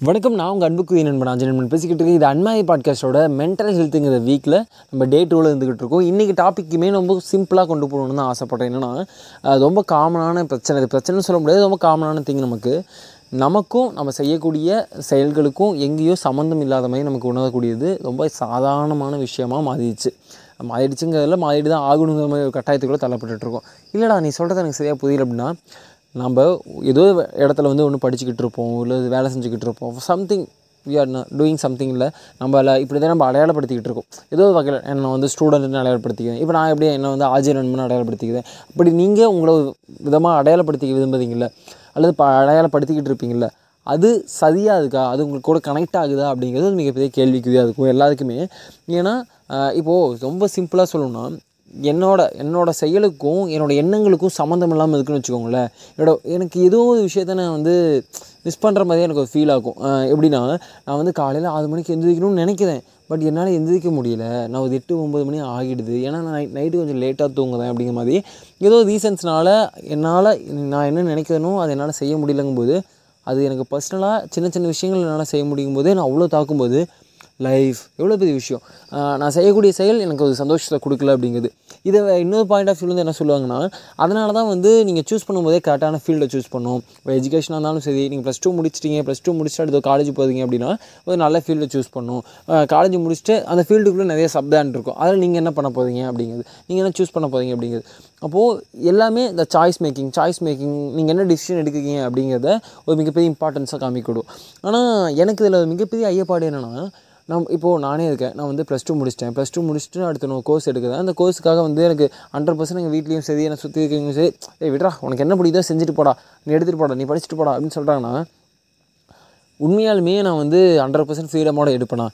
வணக்கம் நான் உங்கள் அன்புக்கு நண்பன் அஞ்சு நண்பன். பேசிக்கிட்டு இருக்கேன் இது அன்மாயி பாட்காஸ்ட்டோட மென்டல் ஹெல்த்துங்கிற வீக்கில் நம்ம டே டூவில் இருந்துக்கிட்டு இருக்கோம். இன்றைக்கி டாப்பிக்குமே ரொம்ப சிம்பிளாக கொண்டு போகணுன்னு தான் ஆசைப்பட்றேன். என்னென்னா அது ரொம்ப காமனான பிரச்சனை. இது பிரச்சனைன்னு சொல்ல முடியாது ரொம்ப காமனான திங் நமக்கு. நமக்கும் நம்ம செய்யக்கூடிய செயல்களுக்கும் எங்கேயோ சம்மந்தம் இல்லாத மாதிரி நமக்கு உணரக்கூடியது ரொம்ப சாதாரணமான விஷயமாக மாறிடுச்சு. மாறிடுச்சுங்கிறதுல மாறிட்டு தான் ஆகணுங்கிற மாதிரி ஒரு கட்டாயத்துக்குள்ளே தள்ளப்பட்டுருக்கோம் இல்லைடா நீ சொல்கிறது எனக்கு சரியாக புரியல அப்படின்னா நம்ம ஏதோ இடத்துல வந்து ஒன்று படிச்சுக்கிட்டு இருப்போம் இல்லை வேலை செஞ்சுக்கிட்டு இருப்போம். Something we are doing something இல்லை. நம்மளை இப்படி தான் நம்ம அடையாளப்படுத்திக்கிட்டு இருக்கோம். ஏதோ ஒரு வகையில் என்னை வந்து ஸ்டூடெண்ட்னு அடையாளப்படுத்திக்கிறேன் இப்போ நான் எப்படி என்னை வந்து ஆஜர் நண்பன் அடையாளப்படுத்திக்கிறேன் அப்படி நீங்கள் உங்களை விதமாக அடையாளப்படுத்திக்க விரும்புறீங்கள அல்லது ப அடையாளப்படுத்திக்கிட்டு இருப்பீங்கள அது சரியாக இருக்கா? அது உங்களுக்கு கூட கனெக்ட் ஆகுதா? அப்படிங்கிறது மிகப்பெரிய கேள்விக்குரியாக இருக்கும் எல்லாருக்குமே ஏன்னா இப்போது ரொம்ப சிம்பிளாக சொல்லணும்னா என்னோட என்னோட செயலுக்கும் என்னோட எண்ணங்களுக்கும் சம்மந்தம் இல்லாமல் இருக்குன்னு வச்சுக்கோங்களேன். என்னோட எனக்கு ஏதோ ஒரு விஷயத்த நான் வந்து மிஸ் பண்ணுற மாதிரியே எனக்கு ஒரு ஃபீல் ஆகும். எப்படின்னா நான் வந்து காலையில் ஆறு மணிக்கு எந்திரிக்கணும்னு நினைக்கிறேன். பட் என்னால் எந்திரிக்க முடியல. நான் ஒரு எட்டு ஒம்பது மணி ஆகிடுது. ஏன்னா நான் நைட்டு கொஞ்சம் லேட்டாக தூங்குறேன் அப்படிங்கிற மாதிரி. ஏதோ ரீசன்ஸ்னால் என்னால் நான் என்ன நினைக்கிறேனோ அதை என்னால் செய்ய முடியலங்கும்போது அது எனக்கு பர்சனலாக சின்ன சின்ன விஷயங்கள் என்னால் செய்ய முடியும் போது நான் அவ்வளோ தாக்கும்போது லைஃப் எவ்வளோ பெரிய விஷயம். நான் செய்யக்கூடிய செயல் எனக்கு ஒரு சந்தோஷத்தை கொடுக்கல அப்படிங்கிறது. இதை இன்னொரு பாயிண்ட் ஆஃப் வியூலேருந்து என்ன சொல்லுவாங்கன்னா அதனால தான் வந்து நீங்கள் சூஸ் பண்ணும்போதே கரெக்டான ஃபீல்டை சூஸ் பண்ணணும் இப்போ எஜுகேஷனாக இருந்தாலும் சரி நீங்கள் ப்ளஸ் டூ முடிச்சிட்டீங்க ப்ளஸ் டூ முடிச்சுட்டு அடுத்த காலேஜ் போகிறீங்க அப்படின்னா ஒரு நல்ல ஃபீல்டை சூஸ் பண்ணும். காலேஜ் முடிச்சுட்டு அந்த ஃபீல்டுக்குள்ளே நிறைய சப்தான் இருக்கும். அதில் நீங்கள் என்ன பண்ண போகிறீங்க அப்படிங்கிறது. நீங்கள் என்ன சூஸ் பண்ண போகிறீங்க அப்படிங்கிறது. அப்போது எல்லாமே இந்த சாய்ஸ் மேக்கிங் சாய்ஸ் மேக்கிங் நீங்கள் என்ன டிசிஷன் எடுக்கிறீங்க அப்படிங்கிறத ஒரு மிகப்பெரிய இம்பார்ட்டன்ஸாக காமிக்கிடும் ஆனால் எனக்கு இதில் மிகப்பெரிய ஐயப்பாடு என்னென்னா நம் இப்போது நானே இருக்கேன். நான் வந்து ப்ளஸ் டூ முடிச்சிட்டேன். ப்ளஸ் டூ முடிச்சுட்டு அடுத்த நான் கோர்ஸ் எடுக்கிறேன். அந்த கோர்ஸுக்காக வந்து எனக்கு ஹண்ட்ரட் பர்சன்ட் எங்கள் வீட்லேயும் சரி என்னை சுற்றி இருக்கவங்க சரி ஏய் விட்றா உனக்கு என்ன பிடிக்குதோ செஞ்சுட்டு போடா. நீ எடுத்துகிட்டு போடா நீ படிச்சுட்டு போடா. அப்படின்னு சொல்கிறாங்கன்னா உண்மையாலுமே நான் வந்து ஹண்ட்ரட் பர்சன்ட் ஃப்ரீடமோட எடுப்பேனா?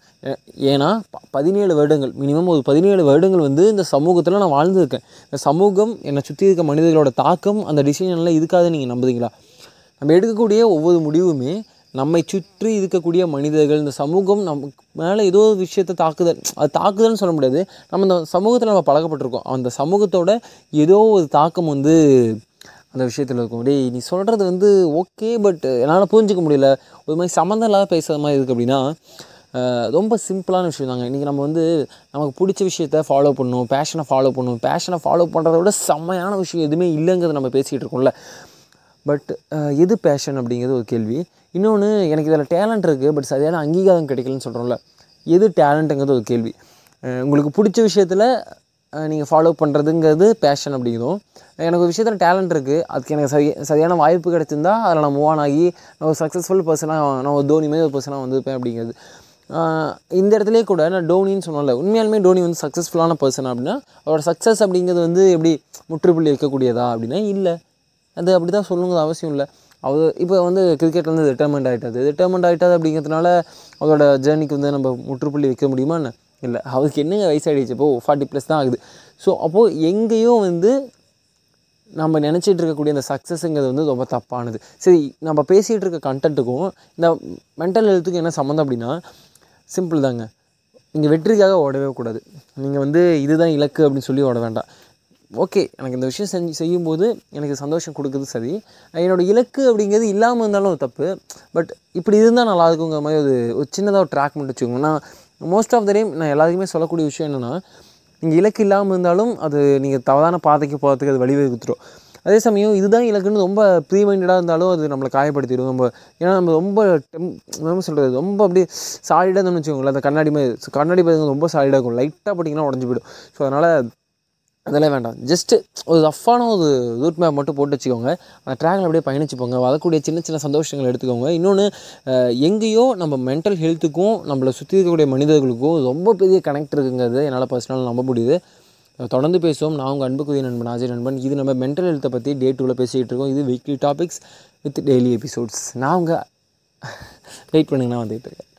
ஏன்னா ப- பதினேழு வருடங்கள் மினிமம் ஒரு பதினேழு வருடங்கள் வந்து இந்த சமூகத்தில் நான் வாழ்ந்துருக்கேன். இந்த சமூகம் என்னை சுற்றி இருக்க மனிதர்களோட தாக்கம் அந்த டிசிஷனில் இதுக்காக நீங்கள் நம்புறீங்களா? நம்ம எடுக்கக்கூடிய ஒவ்வொரு முடிவுமே நம்மை சுற்றி இருக்கக்கூடிய மனிதர்கள் இந்த சமூகம் நமக்கு மேலே ஏதோ ஒரு விஷயத்தை தாக்குதல் அது தாக்குதல்னு சொல்ல முடியாது. நம்ம இந்த சமூகத்தில் நம்ம பழக்கப்பட்டிருக்கோம். அந்த சமூகத்தோட ஏதோ ஒரு தாக்கம் வந்து அந்த விஷயத்தில் இருக்கும். டேய் நீ சொல்கிறது வந்து ஓகே பட் என்னால் புரிஞ்சிக்க முடியல. ஒரு மாதிரி சம்மந்தம் இல்லாத பேசுகிற மாதிரி இருக்குது அப்படின்னா ரொம்ப சிம்பிளான விஷயம் தாங்க. இன்றைக்கி நம்ம வந்து நமக்கு பிடிச்ச விஷயத்த ஃபாலோ பண்ணணும் பேஷனை ஃபாலோ பண்ணணும். பேஷனை ஃபாலோ பண்ணுறத விட செம்மையான விஷயம் எதுவுமே இல்லைங்கிறத நம்ம பேசிகிட்டு இருக்கோம்ல. பட் uh, எது பேஷன் அப்படிங்கிறது ஒரு கேள்வி. இன்னொன்று எனக்கு இதில் டேலண்ட் இருக்குது பட் சரியான அங்கீகாரம் கிடைக்கலன்னு சொல்கிறோம்ல எது டேலண்ட்டுங்கிறது ஒரு கேள்வி. உங்களுக்கு பிடிச்ச விஷயத்தில் நீங்கள் ஃபாலோ பண்ணுறதுங்கிறது பேஷன் அப்படிங்கிறதும். எனக்கு ஒரு விஷயத்தில் டேலண்ட் இருக்குது அதுக்கு எனக்கு சரி சரியான வாய்ப்பு கிடைச்சிருந்தா அதில் நான் மூவ் ஆன் ஆகி நான் ஒரு சக்ஸஸ்ஃபுல் பர்சனாக நான் ஒரு தோனி மாதிரி ஒரு பர்சனாக வந்துருப்பேன் அப்படிங்கிறது. இந்த இடத்துலேயே கூட நான் டோனின்னு சொன்னல உண்மையாலுமே டோனி வந்து சக்ஸஸ்ஃபுல்லான பர்சன் அப்படின்னா அவரோட சக்ஸஸ் அப்படிங்கிறது வந்து எப்படி முற்றுப்புள்ளி இருக்கக்கூடியதா அப்படின்னா இல்லை. அது அப்படி தான் சொல்லணுங்கிற அவசியம் இல்லை. அவர் இப்போ வந்து கிரிக்கெட் வந்து ரிட்டைர்மெண்ட் ஆகிட்டாது ரிட்டைர்மெண்ட் ஆகிட்டாது அப்படிங்கிறதுனால அவரோட ஜேர்னிக்கு வந்து நம்ம முற்றுப்புள்ளி வைக்க முடியுமா என்ன? இல்லை. அவருக்கு என்னங்க வயசாகிடுச்சு இப்போ ஃபார்ட்டி ப்ளஸ் தான் ஆகுது. ஸோ அப்போது எங்கேயும் வந்து நம்ம நினச்சிட்டு இருக்கக்கூடிய அந்த சக்ஸஸுங்கிறது வந்து ரொம்ப தப்பானது. சரி நம்ம பேசிகிட்டு இருக்க கண்டென்ட்டுக்கும் இந்த மென்டல் ஹெல்த்துக்கும் என்ன சம்மந்தம் அப்படின்னா சிம்பிள் தாங்க. நீங்கள் வெற்றிக்காக ஓடவே கூடாது. நீங்கள் வந்து இதுதான் இலக்கு அப்படின்னு சொல்லி ஓட வேண்டாம். ஓகே எனக்கு இந்த விஷயம் செஞ்சு செய்யும்போது எனக்கு சந்தோஷம் கொடுக்குது சரி. என்னோட இலக்கு அப்படிங்கிறது இல்லாமல் இருந்தாலும் ஒரு தப்பு. பட் இப்படி இருந்தால் நல்லா இருக்குங்கிற மாதிரி ஒரு ஒரு சின்னதாக ஒரு ட்ராக் மட்டும் வச்சுக்கோங்க. நான் மோஸ்ட் ஆஃப் த டைம் நான் எல்லாத்துக்குமே சொல்லக்கூடிய விஷயம் என்னென்னா நீங்கள் இலக்கு இல்லாமல் இருந்தாலும் அது நீங்கள் தவறான பாதைக்கு போகிறதுக்கு அது வழிவகுத்துரும். அதே சமயம் இதுதான் இலக்குன்னு ரொம்ப ப்ரீ மைண்டடாக இருந்தாலும் அது நம்மளை காயப்படுத்திடும். நம்ம ஏன்னா நம்ம ரொம்ப டெம் என்ன சொல்கிறது ரொம்ப அப்படியே சாலிடாக இருந்தோம்னு வச்சுக்கோங்களேன். அந்த கண்ணாடி மாதிரி கண்ணாடி பார்த்திங்கன்னா ரொம்ப சாலிடாக இருக்கும். லைட்டாக போட்டிங்கன்னா உடஞ்சி போயிடும். ஸோ அதனால் அதெல்லாம் வேண்டாம். ஜஸ்ட்டு ஒரு ரஃப்பான ஒரு ரூட் மேப் மட்டும் போட்டு வச்சுக்கோங்க. அந்த ட்ராக்ல அப்படியே பயணிச்சு போங்க வரக்கூடிய சின்ன சின்ன சந்தோஷங்கள் எடுத்துக்கோங்க. இன்னொன்று எங்கேயோ நம்ம மென்டல் ஹெல்த்துக்கும் நம்மளை சுற்றி இருக்கக்கூடிய மனிதர்களுக்கும் ரொம்ப பெரிய கனெக்ட் இருக்குங்கிறது என்னால் பர்சனலாக நம்ப முடியுது. தொடர்ந்து பேசுவோம். நான் உங்கள் அன்புக்குரிய நண்பன் ஆஜய் நண்பன். இது நம்ம மென்டல் ஹெல்த்தை பற்றி டே டூவில் பேசிக்கிட்டு இருக்கோம். இது weekly topics with daily episodes நான் உங்கள் வெயிட் பண்ணுங்க நான் வந்துகிட்டு இருக்கேன்.